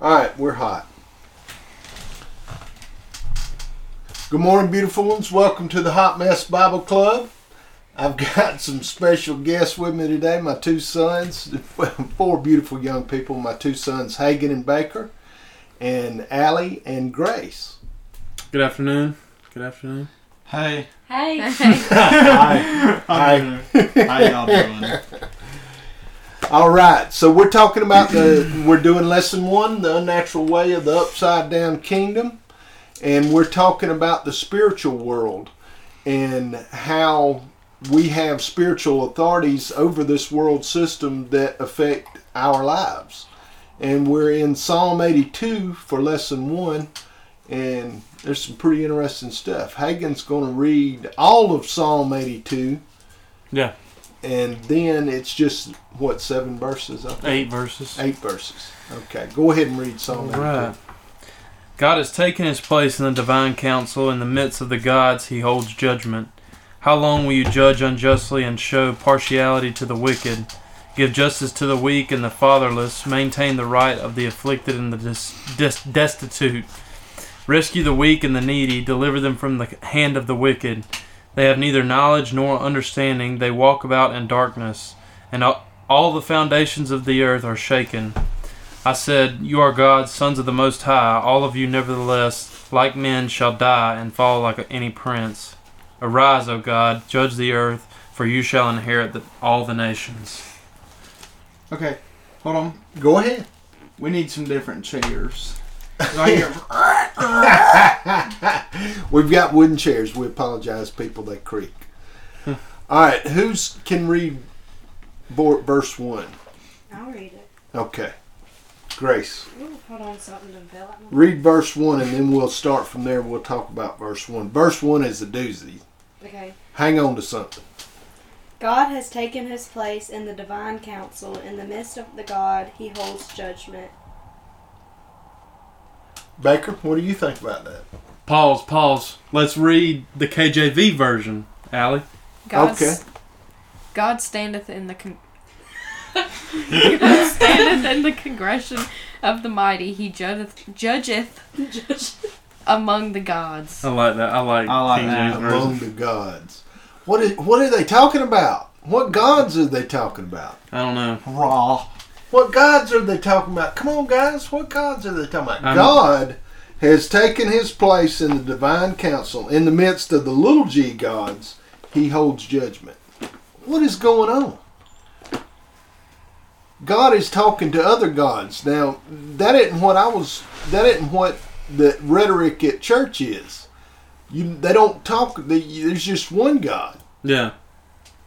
All right, we're hot. Good morning, beautiful ones. Welcome to the Hot Mess Bible Club. I've got some special guests with me today. My two sons, four beautiful young people. My two sons, Hagan and Baker, and Alee and Grace. Good afternoon. Good afternoon. Hey. Hey. Hi. Hi. How y'all doing? All right, so we're talking about the we're doing lesson one, the unnatural way of the upside down kingdom, and we're talking about the spiritual world and how we have spiritual authorities over this world system that affect our lives. And we're in Psalm 82 for lesson one, and there's some pretty interesting stuff. Hagan's going to read all of Psalm 82 Yeah, and then it's just what seven verses? I think? eight verses. Eight verses. Okay, go ahead and read Psalm. All right. God has taken his place in the divine council. In the midst of the gods, he holds judgment. How long will you judge unjustly and show partiality to the wicked? Give justice to the weak and the fatherless. Maintain the right of the afflicted and the dis- des- destitute. Rescue the weak and the needy. Deliver them from the hand of the wicked. They have neither knowledge nor understanding. They walk about in darkness, and all- the foundations of the earth are shaken. I said, You are gods, sons of the Most High. All of you, nevertheless, like men, shall die and fall like any prince. Arise, O God, judge the earth, for you shall inherit the, all the nations. Okay, hold on. Go ahead. We need some different chairs. 'Cause I hear, We've got wooden chairs. We apologize, people. They creak. All right, who's can read bo- verse one? I'll read it. Okay, Grace, Ooh, hold on, something developed. read verse one, and then we'll start from there. We'll talk about verse one. Verse one is a doozy. Okay. Hang on to something. God has taken his place in the divine council. In the midst of the God, he holds judgment. Baker, what do you think about that? Pause, pause. Let's read the KJV version, Alee. God, Okay. God standeth in the con- God standeth in the congregation of the mighty. He judgeth judgeth among the gods. I like that. I like, I like King that. James version. Among the gods. What is? What are they talking about? What gods are they talking about? I don't know. raw. What gods are they talking about? Come on, guys. What gods are they talking about? I'm- God has taken his place in the divine council. In the midst of the little g gods, he holds judgment. What is going on? God is talking to other gods. Now, that isn't what I was, that isn't what the rhetoric at church is. You, they don't talk, they, there's just one God. Yeah.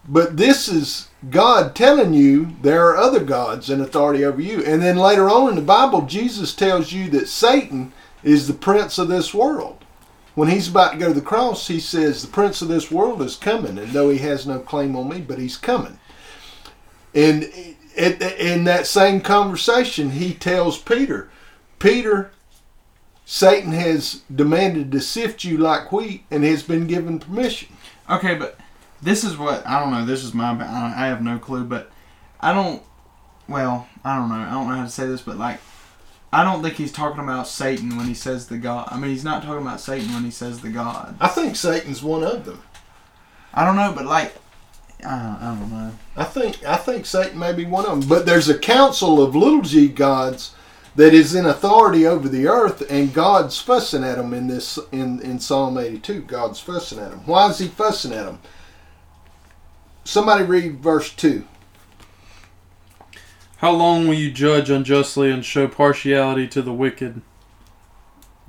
But this is God telling you there are other gods in authority over you. And then later on in the Bible, Jesus tells you that Satan is the prince of this world. When he's about to go to the cross, he says, The prince of this world is coming. And though he has no claim on me, but he's coming. And in- that same conversation, he tells Peter, Peter, Satan has demanded to sift you like wheat and has been given permission. Okay, but this is what I don't know. This is my. I, have no clue, but I don't. Well, I don't know. I don't know how to say this, but like, I don't think he's talking about Satan when he says the God. I mean, he's not talking about Satan when he says the God. I think Satan's one of them. I don't know, but like, I don't, I don't know. I think I think Satan may be one of them. But there's a council of little g gods that is in authority over the earth, and God's fussing at them in this in in Psalm 82. God's fussing at them. Why is He fussing at them? Somebody read verse two. How long will you judge unjustly and show partiality to the wicked?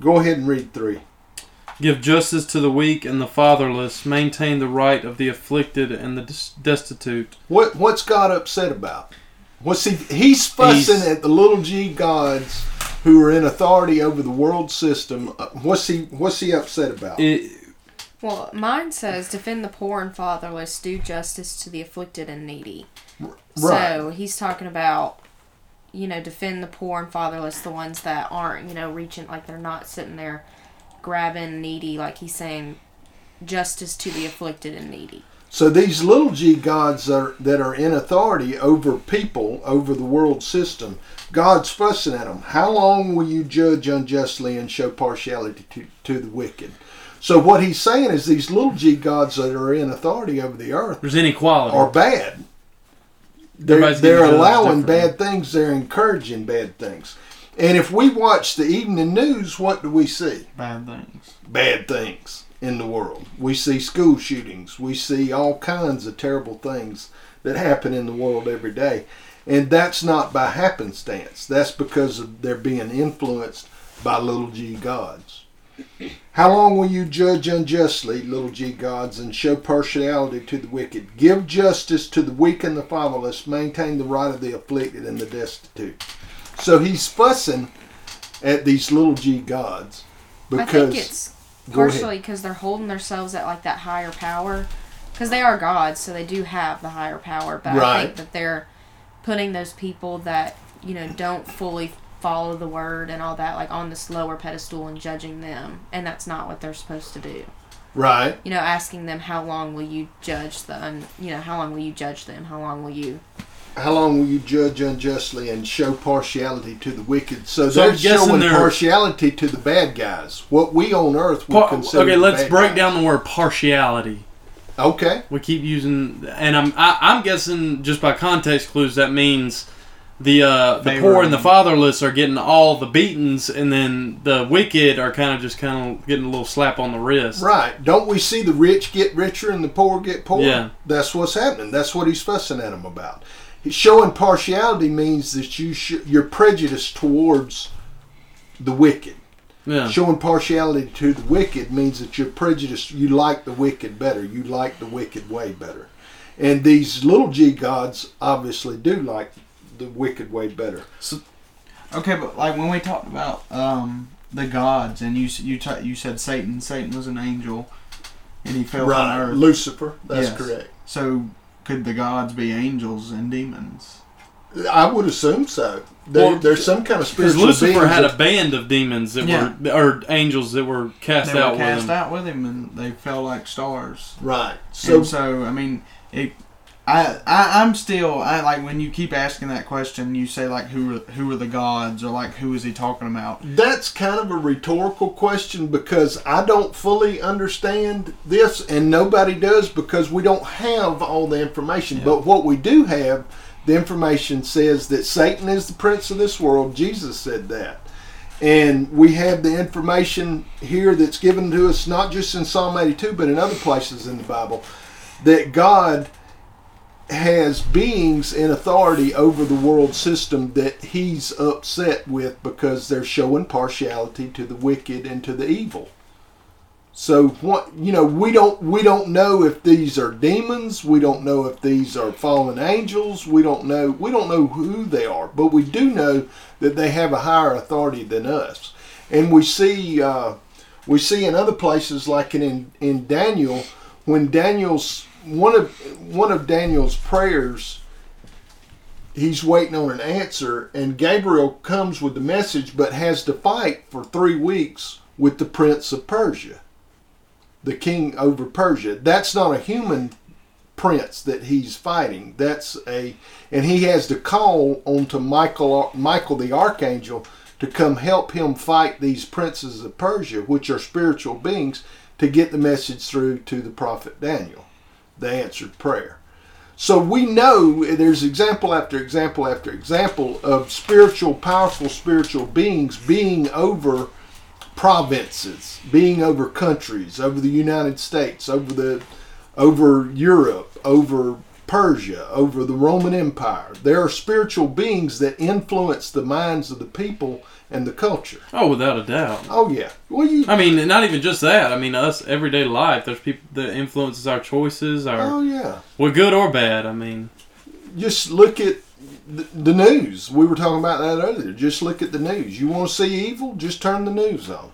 Go ahead and read three. Give justice to the weak and the fatherless. Maintain the right of the afflicted and the destitute. What what's God upset about? What's he? He's fussing He's- at the little g gods who are in authority over the world system. Uh, What's he? What's he upset about? It, Well, mine says defend the poor and fatherless, do justice to the afflicted and needy. Right. So he's talking about, you know, defend the poor and fatherless, the ones that aren't, you know, reaching like they're not sitting there grabbing needy. Like he's saying, justice to the afflicted and needy. So these little g gods are, that are in authority over people, over the world system, God's fussing at them. How long will you judge unjustly and show partiality to, to the wicked? So what he's saying is these little g gods that are in authority over the earth There's inequality. are bad. They're, they're allowing bad things. They're encouraging bad things. And if we watch the evening news, what do we see? Bad things. Bad things in the world. We see school shootings. We see all kinds of terrible things that happen in the world every day. And that's not by happenstance. That's because of they're being influenced by little g gods. How long will you judge unjustly, little g gods, and show partiality to the wicked? Give justice to the weak and the fatherless, maintain the right of the afflicted and the destitute. So he's fussing at these little g gods because I think it's partially because they're holding themselves at like that higher power, because they are gods, so they do have the higher power. But I think that they're putting those people that you know don't fully follow the word and all that like on this lower pedestal and judging them, and that's not what they're supposed to do. right. You know, asking them how long will you judge them? You know, how long will you judge them? How long will you? How long will you judge unjustly and show partiality to the wicked? So, So they're showing they're- partiality to the bad guys. What we on earth would Par- consider. okay, let's bad break guys. down the word partiality. Okay. We keep using, and I'm I, I'm guessing just by context clues that means the uh, the poor and the fatherless are getting all the beatings, and then the wicked are kind of just kind of getting a little slap on the wrist. Right. Don't we see the rich get richer and the poor get poorer? Yeah. That's what's happening. That's what he's fussing at them about. Showing partiality means that you sh- you're prejudiced towards the wicked. Yeah. Showing partiality to the wicked means that you're prejudiced. You like the wicked better. You like the wicked way better. And these little g gods obviously do like the wicked way better. So, Okay, but like when we talked about um, the gods, and you you ta- you said Satan. Satan was an angel, and he fell on right. earth. Lucifer. That's Yes. correct. So could the gods be angels and demons? I would assume so. There, Well, there's some kind of Because spiritual Lucifer beings had a band of demons that Yeah. were or angels that were cast they out cast with him. out with him, and they fell like stars. right. So, So and so I mean, it. I, I I'm still I like when you keep asking that question. You say like who are who are the gods or like who is he talking about? That's kind of a rhetorical question because I don't fully understand this, and nobody does because we don't have all the information. Yeah. But what we do have, the information says that Satan is the prince of this world. Jesus said that. And we have the information here that's given to us, not just in Psalm 82, but in other places in the Bible, that God has beings in authority over the world system that he's upset with because they're showing partiality to the wicked and to the evil. So what you know, we don't we don't know if these are demons, we don't know if these are fallen angels, we don't know we don't know who they are, but we do know that they have a higher authority than us. And we see uh, we see in other places like in in Daniel when Daniel's one of one of Daniel's prayers he's waiting on an answer and Gabriel comes with the message but has to fight for 3 weeks with the prince of Persia the king over Persia. That's not a human prince that he's fighting. That's a and he has to call onto Michael Michael the archangel to come help him fight these princes of Persia which are spiritual beings to get the message through to the prophet Daniel the answered prayer. So we know there's example after example after example of spiritual, powerful spiritual beings being over provinces, being over countries, over the United States, over the over Europe, over Persia, over the Roman Empire. There are spiritual beings that influence the minds of the people and the culture. Oh, without a doubt. Oh yeah. Well, you. I mean, not even just that. I mean, us everyday life. There's people that influences our choices, our Oh yeah. well, good or bad. I mean, just look at the, the news. We were talking about that earlier. Just look at the news. You want to see evil? Just turn the news on.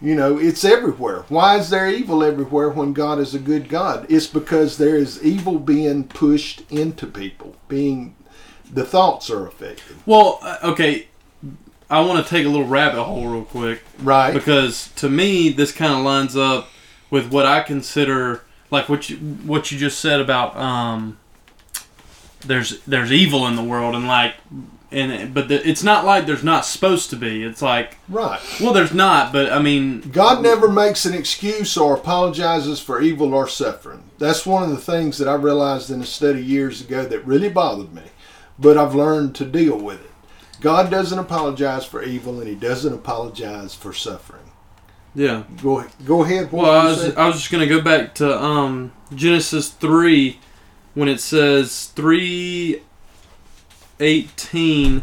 You know, it's everywhere. Why is there evil everywhere when God is a good God? It's because there is evil being pushed into people, being the thoughts are affected. well, uh, okay. I want to take a little rabbit hole real quick Right. because to me, this kind of lines up with what I consider like what you what you just said about um, there's there's evil in the world and like and but the, it's not like there's not supposed to be. It's like Right. well, there's not, but I mean, God never makes an excuse or apologizes for evil or suffering. That's one of the things that I realized in a study years ago that really bothered me, but I've learned to deal with it. God doesn't apologize for evil and he doesn't apologize for suffering. yeah. Go go ahead. Well, I was? I was just gonna go back to um, Genesis three when it says three eighteen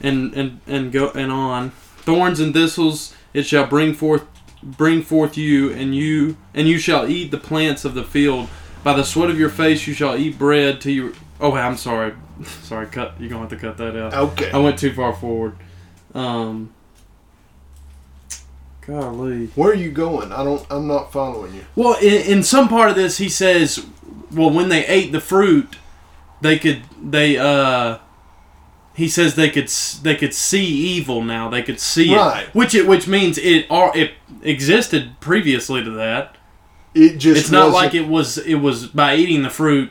and and and go and on thorns and thistles it shall bring forth bring forth you and you and you shall eat the plants of the field by the sweat of your face you shall eat bread till you oh I'm sorry sorry cut you're gonna have to cut that out okay. I went too far forward um golly Where are you going? I don't. I'm not following you. well, in, in some part of this, he says, well, when they ate the fruit, they could they uh. He says they could they could see evil now. They could see Right. it, which it which means it are it existed previously to that. It just. It's not like it was it was by eating the fruit,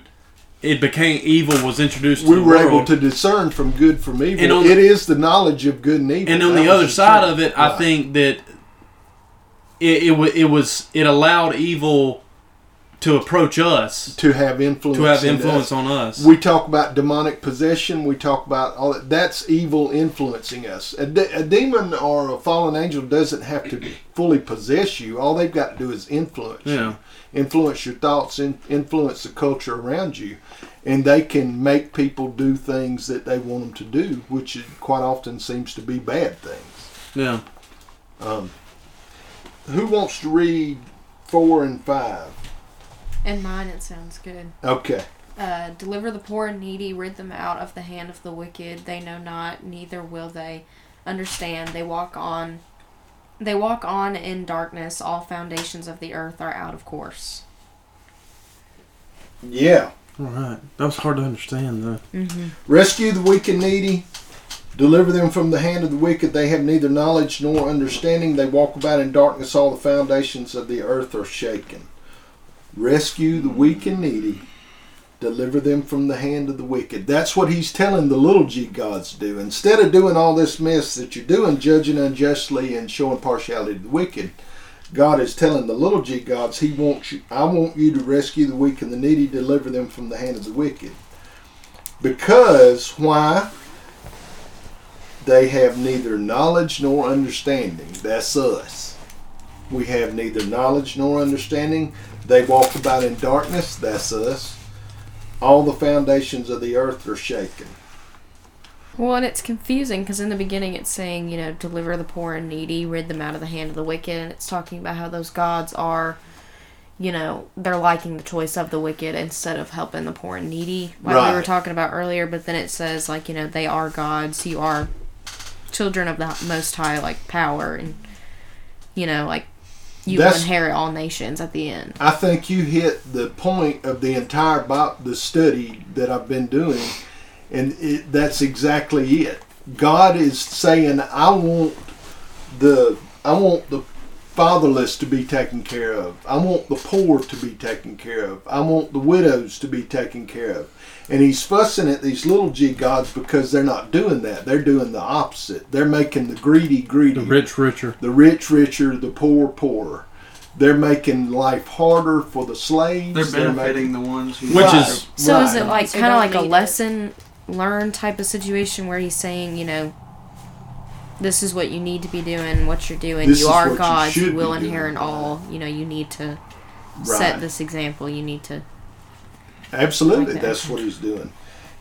it became evil was introduced to we were world. able to discern from good from evil. And on it is the knowledge of good and evil. and on That the other side of it, I think that it, it it was it allowed evil to approach us to have influence. to have influence us. on us. We talk about demonic possession. We talk about all that. That's evil influencing us. A, de- a demon or a fallen angel doesn't have to fully possess you. All they've got to do is influence Yeah. you, influence your thoughts, in, influence the culture around you, and they can make people do things that they want them to do, which quite often seems to be bad things. Yeah. Um, who wants to read four and five? In mine, it sounds good. Okay. Uh, deliver the poor and needy, rid them out of the hand of the wicked. They know not, neither will they understand. They walk on. They walk on in darkness. All foundations of the earth are out of course. Yeah. All right. That was hard to understand, though. Mm-hmm. Rescue the weak and needy. Deliver them from the hand of the wicked. They have neither knowledge nor understanding. They walk about in darkness. All the foundations of the earth are shaken. Rescue the weak and needy. Deliver them from the hand of the wicked. That's what he's telling the little g gods to do. Instead of doing all this mess that you're doing, judging unjustly and showing partiality to the wicked, God is telling the little g gods, He wants you. I want you to rescue the weak and the needy, deliver them from the hand of the wicked. Because why? They have neither knowledge nor understanding. That's us. We have neither knowledge nor understanding. They walk about in darkness. That's us. All the foundations of the earth are shaken. Well, and it's confusing because in the beginning it's saying, you know, deliver the poor and needy, rid them out of the hand of the wicked, and it's talking about how those gods are, you know, they're liking the choice of the wicked instead of helping the poor and needy, like we were talking about earlier. But then it says, like, you know, they are gods, you are children of the Most High, like power, and you know, like you will inherit all nations at the end. I think you hit the point of the entire Bi- the study that I've been doing, and it, that's exactly it. God is saying, "I want the I want the fatherless to be taken care of. I want the poor to be taken care of. I want the widows to be taken care of." And he's fussing at these little g gods because they're not doing that. They're doing the opposite. They're making the greedy greedy, The rich richer. the rich richer, the poor poorer. They're making life harder for the slaves. They're making- benefiting the ones who. Which Right, is- So is it like So kind of like a need it. lesson learned type of situation where he's saying, you know, this is what you need to be doing, what you're doing. This you are what you gods. You, will inherit all. You know, you need to Right. set this example. You need to. Absolutely, like that. that's what he's doing.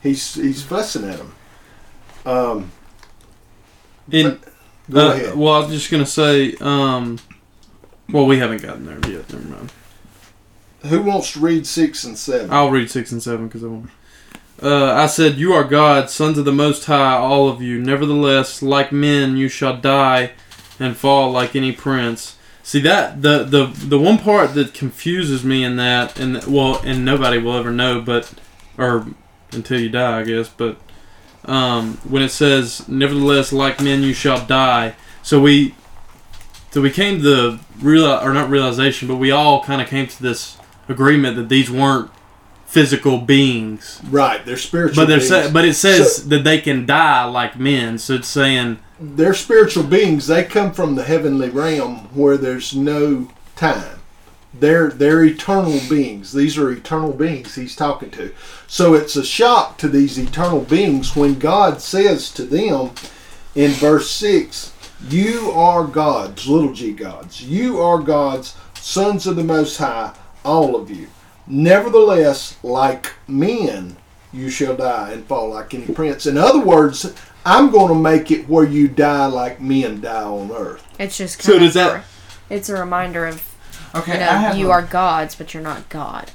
He's he's fussing at him. Um, In, go uh, ahead. Well, I was just gonna say. Um, well, we haven't gotten there yet. Never mind. Who wants to read six and seven? I'll read six and seven because I won't. Uh, I said, "You are God, sons of the Most High, all of you. Nevertheless, like men, you shall die and fall like any prince." See that the the the one part that confuses me in that, and well, and nobody will ever know, but or until you die, I guess. But um, when it says, "Nevertheless, like men, you shall die," so we so we came to the real or not realization, but we all kind of came to this agreement that these weren't physical beings. Right, they're spiritual But they're beings. sa- but it says So- that they can die like men. So it's saying they're spiritual beings. They come from the heavenly realm where there's no time. They're they're eternal beings. These are eternal beings he's talking to. So it's a shock to these eternal beings when God says to them in verse six, "You are gods, little g gods. You are gods, sons of the Most High, all of you. Nevertheless, like men." You shall die and fall like any prince. In other words, I'm going to make it where you die like men die on earth. It's just So kind does of that- it's a reminder of Okay, you know I have you a- are gods, but you're not God.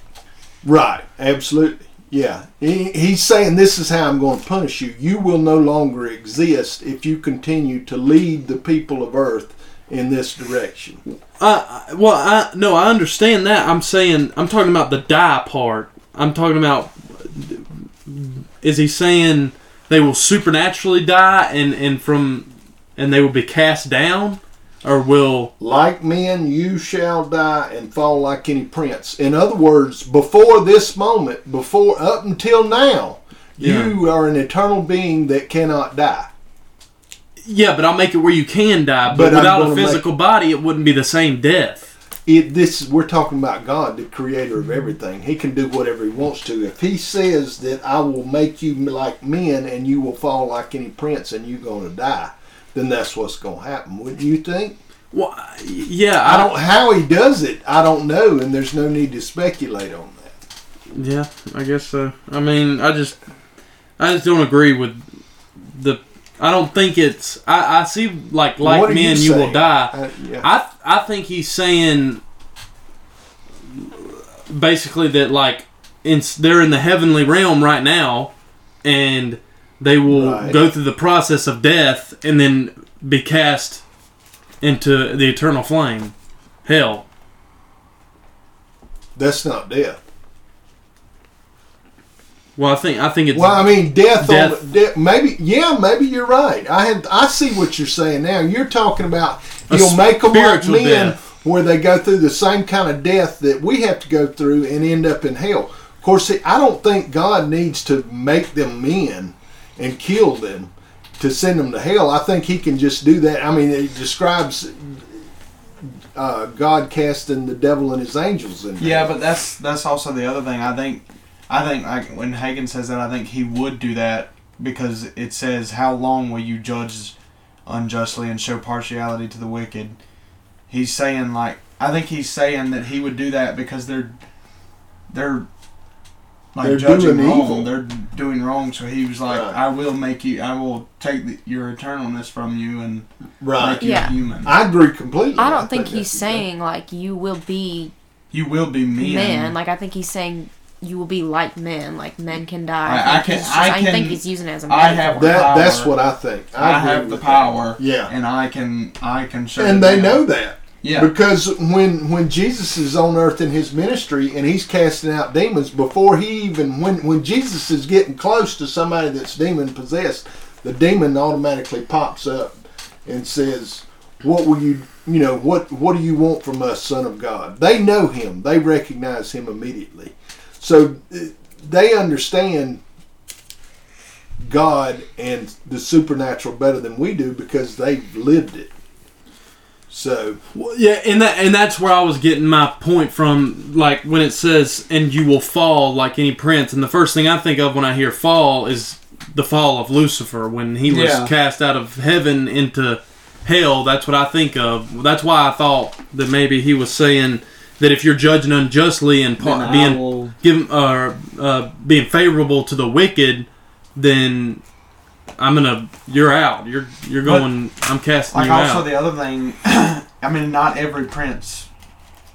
Right, absolutely. Yeah. He, he's saying this is how I'm going to punish you. You will no longer exist if you continue to lead the people of earth in this direction. Uh, well, I no, I understand that. I'm saying I'm talking about the die part. I'm talking about. Is he saying they will supernaturally die and and from and they will be cast down, or will Like men, you shall die and fall like any prince. In other words, before this moment, before up until now, you are an eternal being that cannot die. yeah? But I'll make it where you can die. But, But without a gonna make- physical body, it wouldn't be the same death. It this we're talking about God, the creator of everything. He can do whatever he wants to. If he says that I will make you like men and you will fall like any prince and you're going to die, then that's what's going to happen. Wouldn't you think? Well, yeah, I don't how he does it. I don't know, and there's no need to speculate on that. Yeah, I guess so. I mean, I just, I just don't agree with the. I don't think it's. I, I see like like are you men, you, will die. Uh, yeah. I I think he's saying basically that like in, they're in the heavenly realm right now, and they will Right. go through the process of death and then be cast into the eternal flame, hell. That's not death. Well, I think I think it's Well, I mean, death, Death. on de- maybe. Yeah, maybe you're right. I had I see what you're saying now. You're talking about A he'll make them like spiritual men, death. where they go through the same kind of death that we have to go through and end up in hell. Of course, see, I don't think God needs to make them men and kill them to send them to hell. I think He can just do that. I mean, it describes uh, God casting the devil and his angels in. Yeah, but that's that's also the other thing. I think I think like when Hagan says that, I think he would do that because it says, "How long will you judge unjustly and show partiality to the wicked?" He's saying like I think he's saying that he would do that because they're they're like They're judging doing wrong. evil. They're doing wrong. So he was like, Right. "I will make you. I will take the, your eternalness from you and right. make you Yeah. human. I agree completely. I don't think he's that's- saying like you will be you will be men." men. Like I think he's saying you will be like men. Like men can die. I- I think can- he's just- I I think can- he's using it as a I metaphor. have That that's what I think. I, agree have the with that. power. Yeah. and I can I can show. and they down. know that Yeah, because when when Jesus is on earth in his ministry and he's casting out demons before he even when when Jesus is getting close to somebody that's demon possessed the demon automatically pops up and says what will you you know what what do you want from us son of God they know him they recognize him immediately so they understand God and the supernatural better than we do because they've lived it so Well, yeah, and that and that's where I was getting my point from. Like when it says, "And you will fall like any prince," and the first thing I think of when I hear "fall" is the fall of Lucifer when he was Yeah. cast out of heaven into hell. That's what I think of. That's why I thought that maybe he was saying that if you're judging unjustly and Then par- being will- giving uh, uh, being favorable to the wicked, then I'm gonna you're out. You're you're But- going. I'm casting like you also out. the other thing. I mean, not every prince.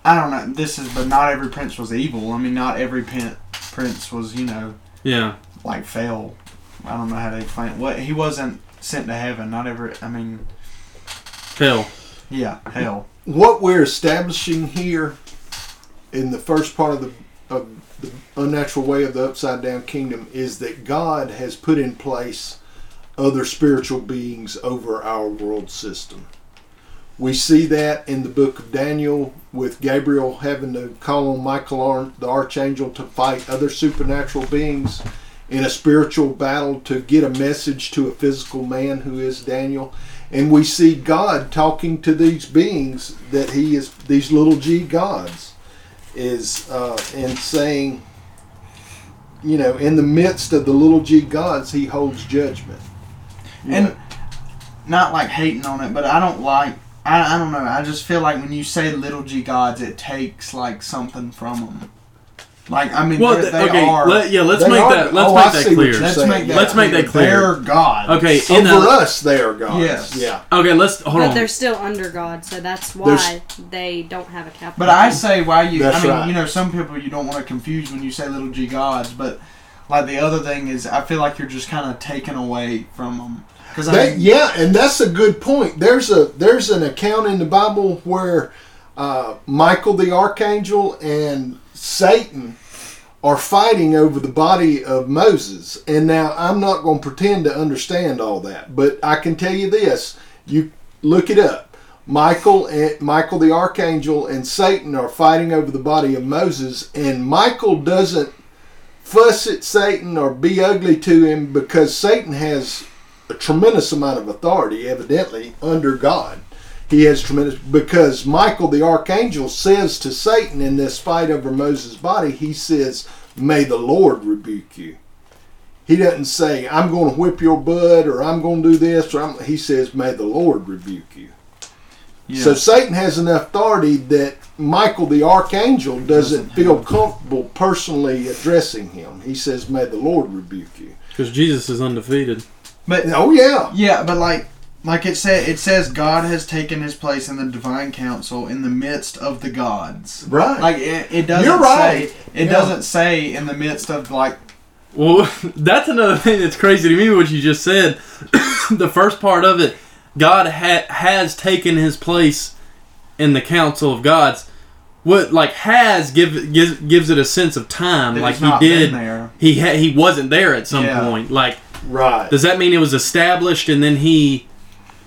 I don't know. This is, but not every prince was evil. I mean, not every pin, prince was, you know, yeah. like fell. I don't know how to explain it. What he wasn't sent to heaven. Not every. I mean, Hell. yeah, hell. what we're establishing here in the first part of the of the unnatural way of the upside down kingdom is that God has put in place other spiritual beings over our world system. We see that in the book of Daniel with Gabriel having to call on Michael, the archangel, to fight other supernatural beings in a spiritual battle to get a message to a physical man who is Daniel. And we see God talking to these beings that he is, these little g gods, is, uh, and saying, you know, in the midst of the little g gods, he holds judgment. You And know, not like hating on it, but I don't like. I, I don't know. I just feel like when you say little g gods, it takes like something from them. Like I mean, Well, they're- they okay, are. let, yeah, let's make are- that let's oh, make I that clear. let's saying. make that. Let's make that clear. They're gods. Okay, in over a, us, they are gods. Yes. Yeah. okay, let's hold but on. they're still under God, so that's why There's- they don't have a capital. But I say why you. That's I mean, right. you know, some people you don't want to confuse when you say little g gods, but like the other thing is, I feel like you're just kind of taken away from them. Because I mean, yeah, and that's a good point. There's a there's an account in the Bible where uh, Michael the archangel and Satan are fighting over the body of Moses. And now I'm not going to pretend to understand all that, but I can tell you this: you look it up. Michael and Michael the archangel and Satan are fighting over the body of Moses, and Michael doesn't fuss at Satan or be ugly to him because Satan has a tremendous amount of authority, evidently, under God. He has tremendous because Michael the archangel says to Satan in this fight over Moses' body, he says, May the Lord rebuke you. He doesn't say, I'm going to whip your butt or I'm going to do this. Or I'm, he says, May the Lord rebuke you. yeah. So Satan has enough authority that Michael the archangel doesn't feel comfortable personally addressing him. He says, May the Lord rebuke you. Because Jesus is undefeated. but Oh, yeah. yeah, but like like it said, it says God has taken His place in the divine council in the midst of the gods. Right. Like it, it doesn't You're right. say it Yeah. doesn't say in the midst of like Well, that's another thing that's crazy to me. What you just said, the first part of it, God ha- has taken His place in the council of gods. What like has give gives gives it a sense of time, that like it's he did. been there. He ha- he wasn't there at some Yeah. point. Like, right. does that mean it was established and then he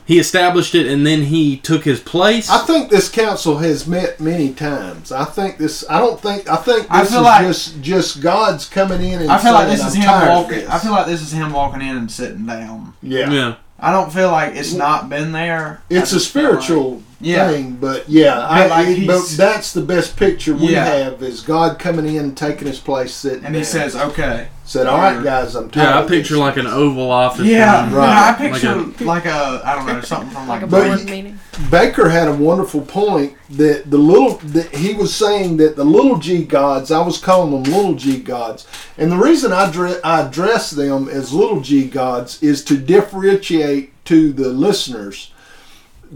he established it and then he took his place? I think this council has met many times. I think this. I don't think. I think I this feel is like- just just God's coming in and I feel like this is "I'm him walking. I feel like this is him walking in and sitting down. yeah. yeah. I don't feel like it's not been there. It's a just feel like- spiritual Yeah. thing, but yeah, I, like it- but that's the best picture we Yeah. have is God coming in taking his place, sitting. and he says, "Okay." "Said, all right, guys, I'm tired." Yeah, I picture like an oval office. Yeah, room. Right. I Like picture like a I don't know something from like, like a board you- meeting. Baker had a wonderful point that the little that he was saying that the little g gods I was calling them little g gods and the reason I, dre- I address them as little g gods is to differentiate to the listeners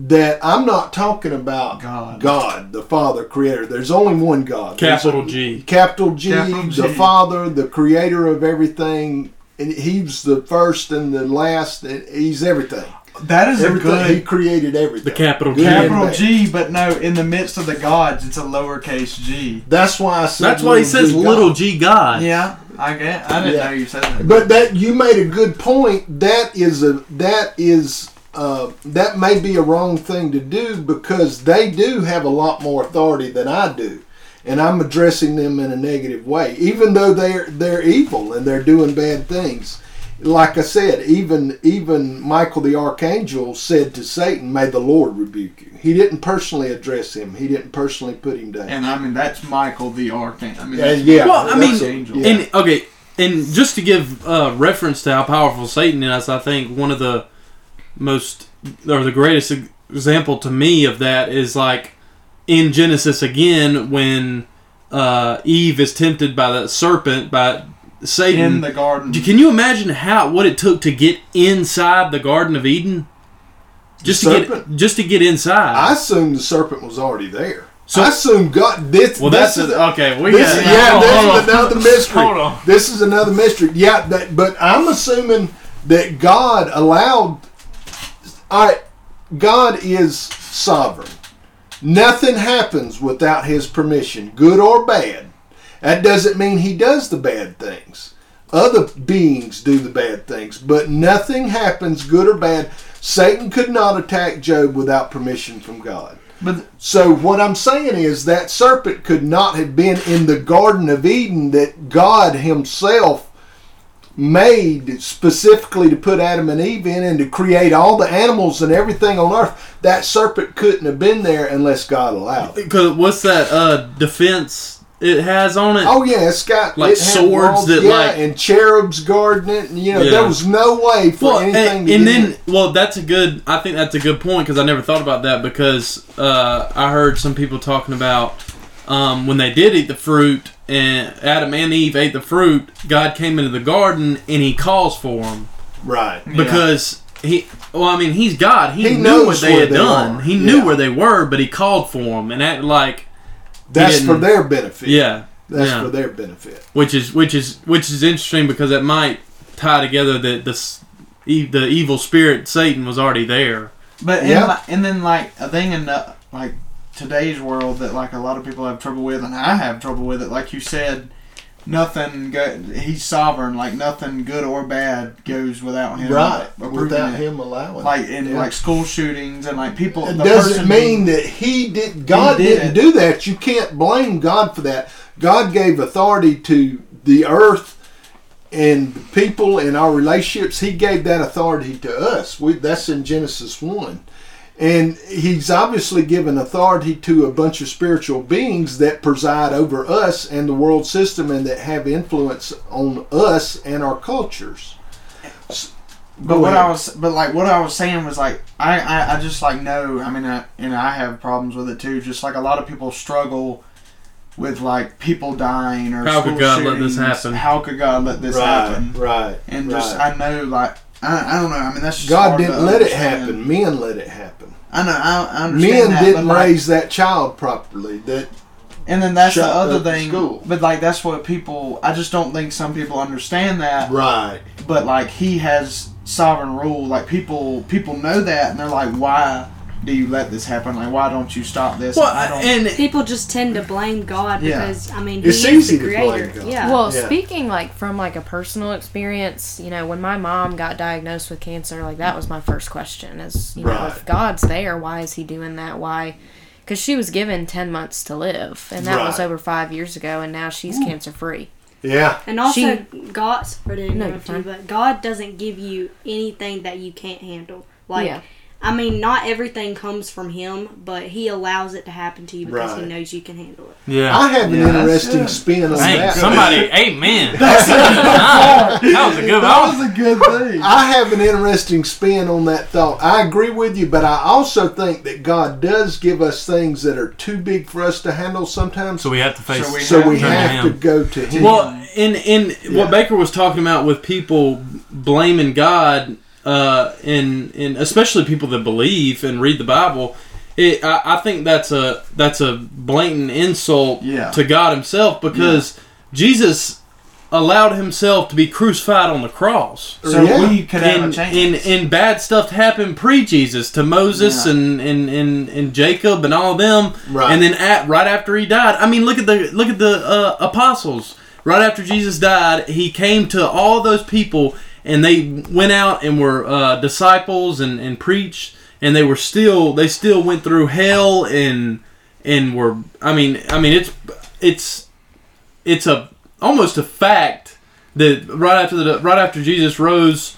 that I'm not talking about God. God the Father Creator there's only one God Capital a- G. capital G Capital the G. Father the Creator of everything and he's the first and the last and he's everything that is a everything he created everything The capital G. capital. G, but no, in the midst of the gods, it's a lowercase G. That's why I said. That's why he says G little God. G God. Yeah, I get. I didn't Yeah. know you said that. But that you made a good point. That is a that is uh, that may be a wrong thing to do because they do have a lot more authority than I do, and I'm addressing them in a negative way, even though they're they're evil and they're doing bad things. Like I said, even even Michael the archangel said to Satan, "May the Lord rebuke you." He didn't personally address him. He didn't personally put him down. and I mean that's Michael the archangel. I mean, Yeah, that's yeah. Well, I mean, the angel. yeah. And okay, and just to give uh, reference to how powerful Satan is, I think one of the most or the greatest example to me of that is like in Genesis again when uh, Eve is tempted by the serpent by Satan. in the garden. Can you imagine how what it took to get inside the Garden of Eden? Just to serpent? get just to get inside. I assume the serpent was already there. So- I assumed God. This, well, this that's is a, okay. We this got yeah. hold on, This is another mystery. Hold on. This is another mystery. Yeah, that, but I'm assuming that God allowed. All right, God is sovereign. Nothing happens without His permission, good or bad. That doesn't mean He does the bad things. Other beings do the bad things, but nothing happens, good or bad. Satan could not attack Job without permission from God. But So what I'm saying is that serpent could not have been in the Garden of Eden that God Himself made specifically to put Adam and Eve in and to create all the animals and everything on earth. That serpent couldn't have been there unless God allowed it. Because what's that uh, defense it has on it? Oh yeah, it's got Like it swords walls, that, yeah, like- and cherubs guarding it, and you know Yeah. there was no way for well, anything and, to and then in. well, that's a good. I think that's a good point because I never thought about that because uh, I heard some people talking about um, when they did eat the fruit and Adam and Eve ate the fruit. God came into the garden and He calls for them right. because he. Well, I mean, He's God. He, He knew knows what they had they done. are. He knew Yeah. where they were, but He called for them and acted like That's for their benefit. yeah, that's yeah. for their benefit. which is which is which is interesting because it might tie together that the s- e- the evil spirit Satan was already there. But in Yeah. li- and then like a thing in the, like today's world that like a lot of people have trouble with, and I have trouble with it. Like you said, nothing go- He's sovereign. Like nothing good or bad goes without him. Right. Without it. him allowing. Like in Yeah. like school shootings and like people. It doesn't mean that he did. God did didn't do that. You can't blame God for that. God gave authority to the earth and people and our relationships. He gave that authority to us. We, that's in Genesis one, and He's obviously given authority to a bunch of spiritual beings that preside over us and the world system, and that have influence on us and our cultures. S- But what ahead. I was, but like what I was saying was like I, I, I just like know. I mean, I, and I have problems with it too. Just like a lot of people struggle with like people dying or How could school God let this shootings. happen? How could God let this happen? right, And just right. I know like I, I don't know. I mean that's just God hard didn't let it happen. Men let it happen. I know. I, I understand Men that, didn't like- raise that child properly. That And then that's the other thing. school. But like that's what people. I just don't think some people understand that. right. But like he has sovereign rule. Like people people know that, and they're like, why do you let this happen? Like why don't you stop this? Well, I don't. and People just tend to blame God Yeah. because I mean, He It's is easy the to creator. blame God. Yeah. Well, Yeah. speaking like from like a personal experience, you know, when my mom got diagnosed with cancer, like that was my first question: is you know, if God's there, why is He doing that? Why? Because she was given ten months to live, and that was over five years ago, and now she's cancer free. Yeah. And also, She- God, or didn't No, you're you, fine. but God doesn't give you anything that you can't handle. Like, Yeah. I mean, not everything comes from Him, but He allows it to happen to you because He knows you can handle it. yeah. I have an Yeah, that's interesting spin on Dang, that. somebody, amen. That's a good that was a good That one. was a good thing. I have an interesting spin on that thought. I agree with you, but I also think that God does give us things that are too big for us to handle sometimes. So we have to face. So we So we Turn to have to go to Him. Well, in in Yeah. what Baker was talking about with people blaming God, uh, and and especially people that believe and read the Bible, it, I, I think that's a that's a blatant insult Yeah. to God Himself because Jesus allowed Himself to be crucified on the cross. So Yeah. we could have a And, chance. and, and bad stuff happened pre-Jesus to Moses Yeah. and, and, and, and Jacob and all of them, Right. and then at, right after he died. I mean, look at the look at the uh, apostles. Right after Jesus died, he came to all those people, and they went out and were uh, disciples and, and preached, and they were still they still went through hell and and were. I mean, I mean it's it's it's a almost a fact that right after the right after Jesus rose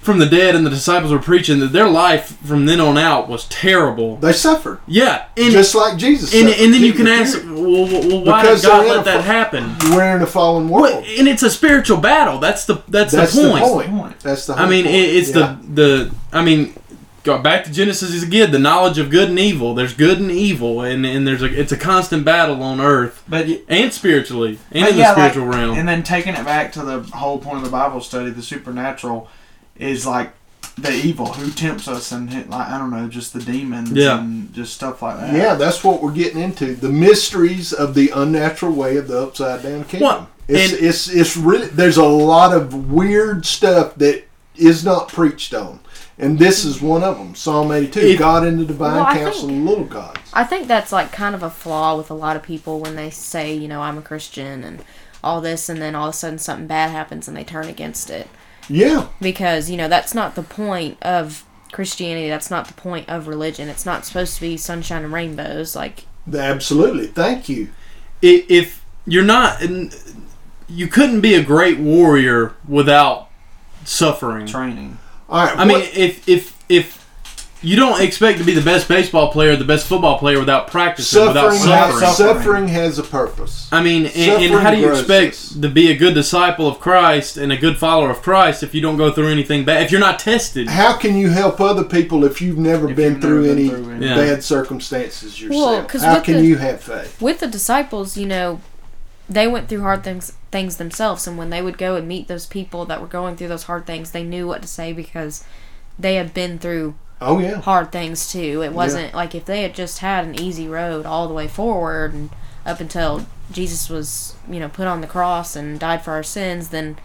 from the dead and the disciples were preaching that their life from then on out was terrible. they suffered Yeah, and just like Jesus. and, suffered. and then you can he? ask, well, well, well, why Because did God let that fa- happen? We're in a fallen world. Well, and it's a spiritual battle. That's the that's, That's the the point. point. Point. That's the. I mean, point. it's Yeah. the the. I mean, go back to Genesis again. The knowledge of good and evil. There's good and evil, and and there's a it's a constant battle on earth But and spiritually and in yeah, the spiritual like, realm. And then taking it back to the whole point of the Bible study, the supernatural is like the evil who tempts us and hit, like I don't know, just the demons Yeah. and just stuff like that. Yeah, that's what we're getting into. The mysteries of the unnatural way of the upside down kingdom. Well, it's and- it's it's really there's a lot of weird stuff that is not preached on. And this is one of them. Psalm 82. If- God in the divine Well, council think- of little gods. I think that's like kind of a flaw with a lot of people when they say, you know, I'm a Christian and all this, and then all of a sudden something bad happens and they turn against it. Yeah. because you know that's not the point of Christianity. That's not the point of religion. It's not supposed to be sunshine and rainbows. Like Absolutely. Thank you. If you're not, you couldn't be a great warrior without suffering. Training. All right. I mean, if if if you don't expect to be the best baseball player, the best football player without practicing, without suffering, suffering. has, Suffering. suffering has a purpose. I mean, and, and how do you grows us. expect to be a good disciple of Christ and a good follower of Christ if you don't go through anything bad? If you're not tested, How can you help other people if you've never If been you've through never been any through any- Yeah. bad circumstances yourself? Well, 'cause How can the- you have faith? with the disciples, you know, they went through hard things things themselves, and when they would go and meet those people that were going through those hard things, they knew what to say because they had been through Oh yeah. hard things too. It wasn't like if they had just had an easy road all the way forward and up until Jesus was, you know, put on the cross and died for our sins, then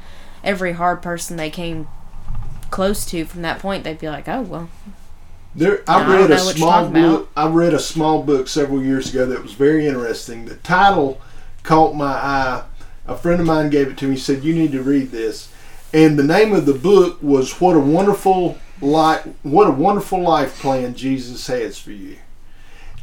every hard person they came close to from that point, they'd be like, "Oh well, There, I No, I read a know small book. I read a small book several years ago that was very interesting. The title caught my eye. A friend of mine gave it to me. Said, "You need to read this." And the name of the book was "What a Wonderful Life! What a Wonderful Life Plan Jesus Has for You."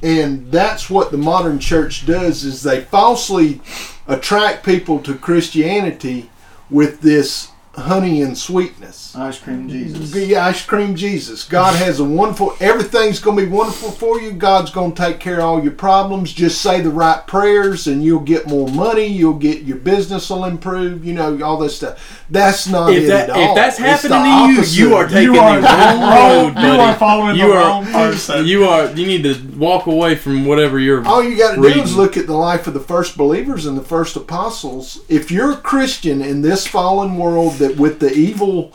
And that's what the modern church does: is they falsely attract people to Christianity with this honey and sweetness. Ice cream Jesus. Be ice cream Jesus. God has a wonderful. Everything's going to be wonderful for you. God's going to take care of all your problems. Just say the right prayers, and you'll get more money. You'll get your business will improve. You know all this stuff. That's not if it that at all. if that's happening to you, you are taking You are the wrong road, buddy. You are following You the are- wrong person. You are. You need to walk away from whatever you're. All you got to do is look at the life of the first believers and the first apostles. If you're a Christian in this fallen world that with the evil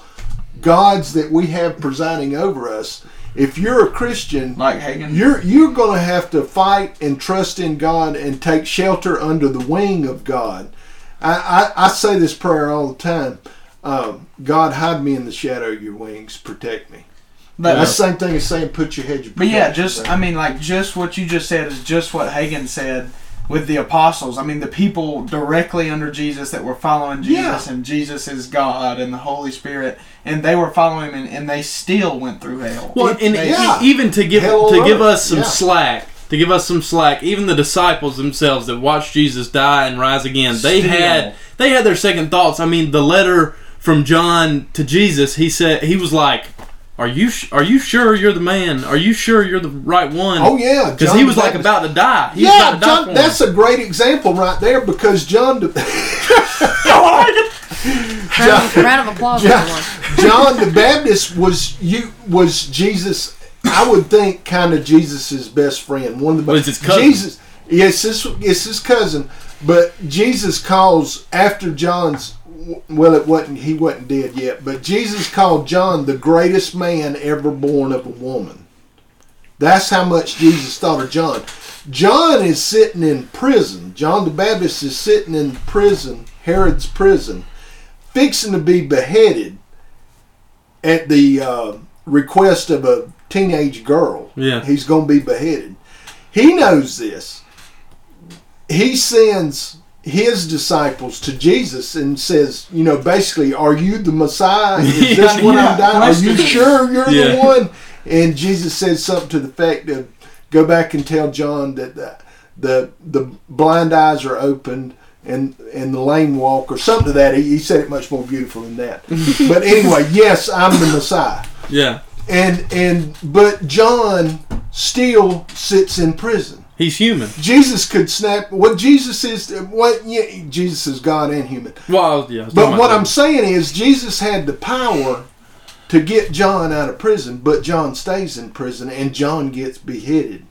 gods that we have presiding over us, if you're a Christian, like Hagan. You're you're going to have to fight and trust in God and take shelter under the wing of God. I, I, I say this prayer all the time. Um, God, hide me in the shadow of your wings, protect me. But- That's the same thing as saying put your hedge But yeah, just I mean, like just what you just said is just what Hagan said with the apostles. I mean, the people directly under Jesus that were following Jesus, Yeah. and Jesus is God and the Holy Spirit, and they were following him, and, and they still went through hell. Well, and They- yeah. even to give Hell to give us some yeah. slack, to give us some slack, even the disciples themselves that watched Jesus die and rise again, they Still. had they had their second thoughts. I mean, the letter from John to Jesus, he said he was like, "Are you sh- are you sure you're the man? Are you sure you're the right one?" Oh yeah, because he the was like about to die. He yeah, about to die John, for him. that's a great example right there because John. the- round, round of applause, everyone." John, John the Baptist was you was Jesus. I would think kind of Jesus's best friend. One of the Was his cousin. Jesus. Yes, it's, it's his cousin. But Jesus calls after John's. Well, it wasn't. He wasn't dead yet. But Jesus called John the greatest man ever born of a woman. That's how much Jesus thought of John. John is sitting in prison. John the Baptist is sitting in prison, Herod's prison, fixing to be beheaded at the uh, request of a teenage girl. Yeah. He's going to be beheaded. He knows this. He sends his disciples to Jesus and says, you know, basically, are you the Messiah? Is this Yeah, what yeah, I'm dying? Are you sure you're the one? And Jesus said something to the effect of, go back and tell John that the the, the blind eyes are opened and and the lame walk or something to that. He, he said it much more beautiful than that. but anyway, yes, I'm the Messiah. yeah, And and but John still sits in prison. He's human. Jesus could snap. What Jesus is, what yeah, Jesus is God and human. Well, yeah. I was talking But what. I'm saying is, Jesus had the power to get John out of prison, but John stays in prison, and John gets beheaded.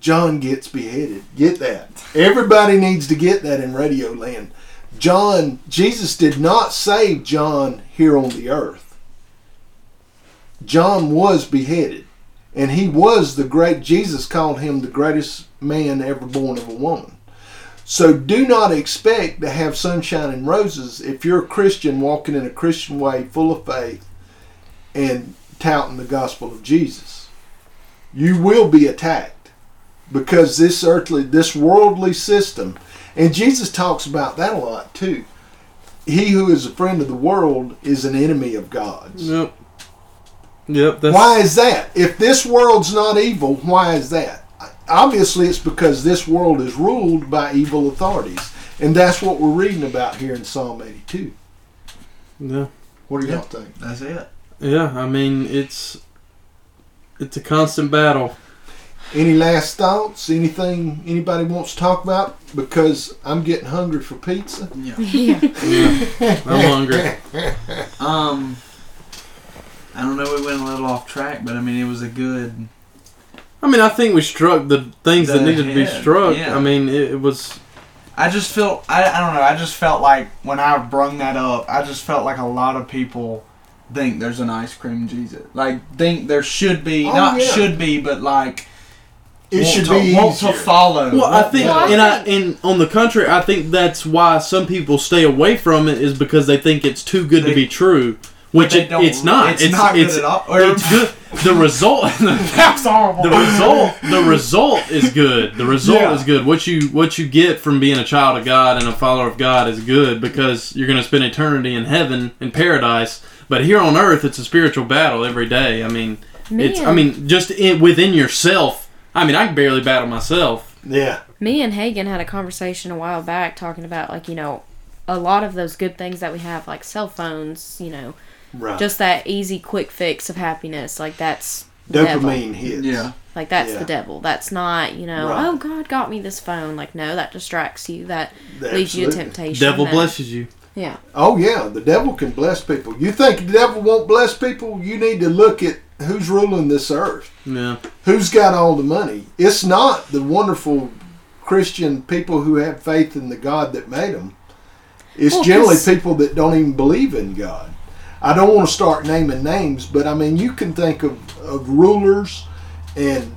John gets beheaded. Get that. Everybody needs to get that in radio land. John, Jesus did not save John here on the earth. John was beheaded. And he was the great, Jesus called him the greatest man ever born of a woman. So do not expect to have sunshine and roses if you're a Christian walking in a Christian way, full of faith, and touting the gospel of Jesus. You will be attacked because this earthly, this worldly system, and Jesus talks about that a lot too. He who is a friend of the world is an enemy of God's. Nope. Yep. That's, Why is that? If this world's not evil, why is that? Obviously, it's because this world is ruled by evil authorities. And that's what we're reading about here in Psalm 82. Yeah. What do y'all think? That's it. Yeah. I mean, it's it's a constant battle. Any last thoughts? Anything anybody wants to talk about? Because I'm getting hungry for pizza. Yeah. yeah. Yeah. I'm hungry. Um, I don't know. We went a little off track, but I mean, it was a good. I mean, I think we struck the things that The needed to be struck. yeah. I mean, it, it was. I just felt. I, I don't know. I just felt like when I brung that up, I just felt like a lot of people think there's an ice cream Jesus. Like think there should be, Oh, not yeah. should be, but like It want should to, be want easier. to follow. Well, I think, Well, I and I, and on the contrary, I think that's why some people stay away from it is because they think it's too good They- to be true, which they it, don't- it's not. It's, not good at all. Or, It's good. The result, That's horrible. the result, the result is good. The result Yeah. is good. What you what you get from being a child of God and a follower of God is good because you're going to spend eternity in heaven in paradise. But here on earth, it's a spiritual battle every day. I mean, it's. I mean, just in, within yourself. I mean, I can barely battle myself. Yeah. me and Hagan had a conversation a while back talking about like you know a lot of those good things that we have like cell phones you know Right. just that easy quick fix of happiness like that's the devil. Dopamine hits. yeah. like that's Yeah. the devil that's not you know Right. oh god got me this phone like no that distracts you that leads you to Absolutely. temptation Devil that- blesses you. yeah Oh yeah, the devil can bless people. You think the devil won't bless people? You need to look at who's ruling this earth. Yeah. Who's got all the money? It's not the wonderful Christian people who have faith in the God that made them. It's Well, generally 'cause- people that don't even believe in God. I don't want to start naming names, but I mean, you can think of, of rulers and,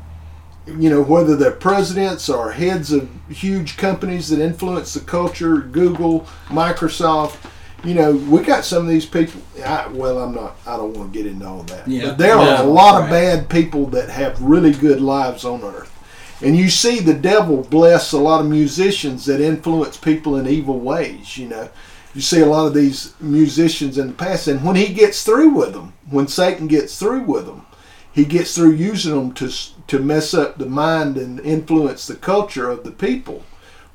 you know, whether they're presidents or heads of huge companies that influence the culture, Google, Microsoft. You know, we got some of these people. I, well, I'm not. I don't want to get into all that. Yeah. But there are Yeah. a lot of bad people that have really good lives on earth. And you see the devil bless a lot of musicians that influence people in evil ways, you know. You see a lot of these musicians in the past, and when he gets through with them, when Satan gets through with them, he gets through using them to, to mess up the mind and influence the culture of the people.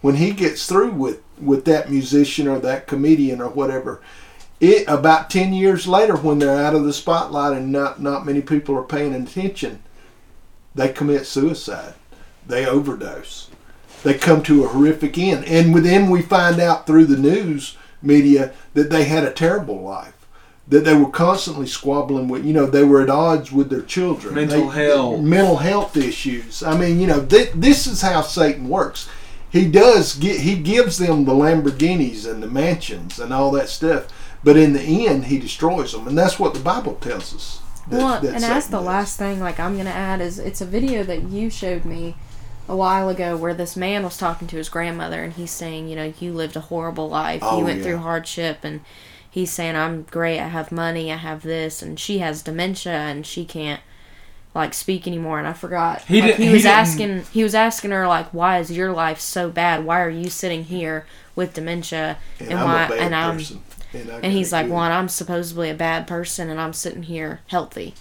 When he gets through with, with that musician or that comedian or whatever, it about 10 years later when they're out of the spotlight and not, not many people are paying attention, they commit suicide. They overdose. They come to a horrific end. And then we find out through the news media that they had a terrible life. That they were constantly squabbling with, you know, they were at odds with their children. Mental They- health. Mental health issues. I mean, you know, th- this is how Satan works. He does get, he gives them the Lamborghinis and the mansions and all that stuff. But in the end, he destroys them. And that's what the Bible tells us. that- well that and that's the does. last thing like i'm gonna add is it's a video that you showed me a while ago where this man was talking to his grandmother and he's saying you know you lived a horrible life Oh, you went yeah. through hardship and he's saying i'm great i have money i have this and she has dementia and she can't like speak anymore and i forgot He like, didn't- he he was didn't- asking he was asking her like why is your life so bad why are you sitting here with dementia And, and I'm why a bad and i'm person. And, and he's like, good. "Well, I'm supposedly a bad person, and I'm sitting here healthy."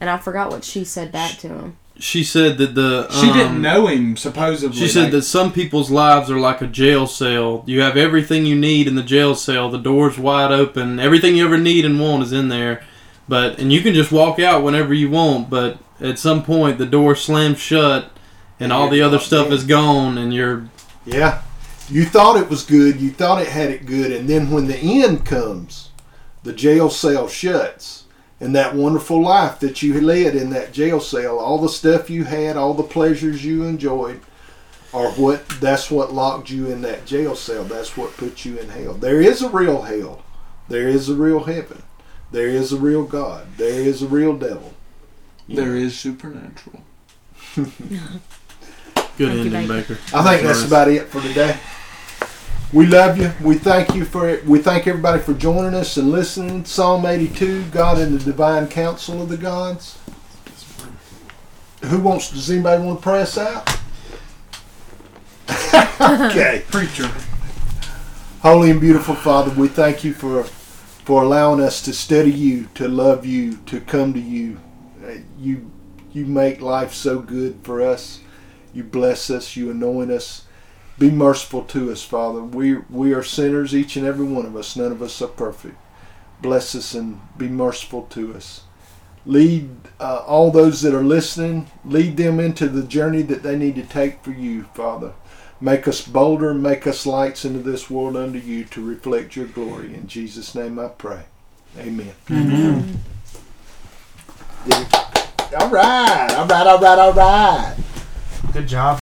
And I forgot what she said back to him. She said that the She um, didn't know him supposedly. She said like- that some people's lives are like a jail cell. You have everything you need in the jail cell. The door's wide open. Everything you ever need and want is in there. But and you can just walk out whenever you want. But at some point, the door slams shut, and And all the other stuff in. is gone, and you're Yeah. You thought it was good, you thought it had it good, and then when the end comes, the jail cell shuts. And that wonderful life that you led in that jail cell, all the stuff you had, all the pleasures you enjoyed, are what that's what locked you in that jail cell. That's what put you in hell. There is a real hell. There is a real heaven. There is a real God. There is a real devil. there is supernatural. good Thank ending, Baker. Baker. I think that's about it for today. We love you. We thank you for it. We thank everybody for joining us and listening. Psalm 82, God in the divine council of the gods. Who wants, does anybody want to pray us out? okay. Preacher. Holy and beautiful Father, we thank you for for allowing us to study you, to love you, to come to you, Uh, You you make life so good for us. You bless us. You anoint us. Be merciful to us, Father. We we are sinners, each and every one of us. None of us are perfect. Bless us and be merciful to us. Lead uh, all those that are listening. Lead them into the journey that they need to take for you, Father. Make us bolder, make us lights into this world under you to reflect your glory. In Jesus' name I pray. Amen. Amen. All right, all right, all right, all right. Good job.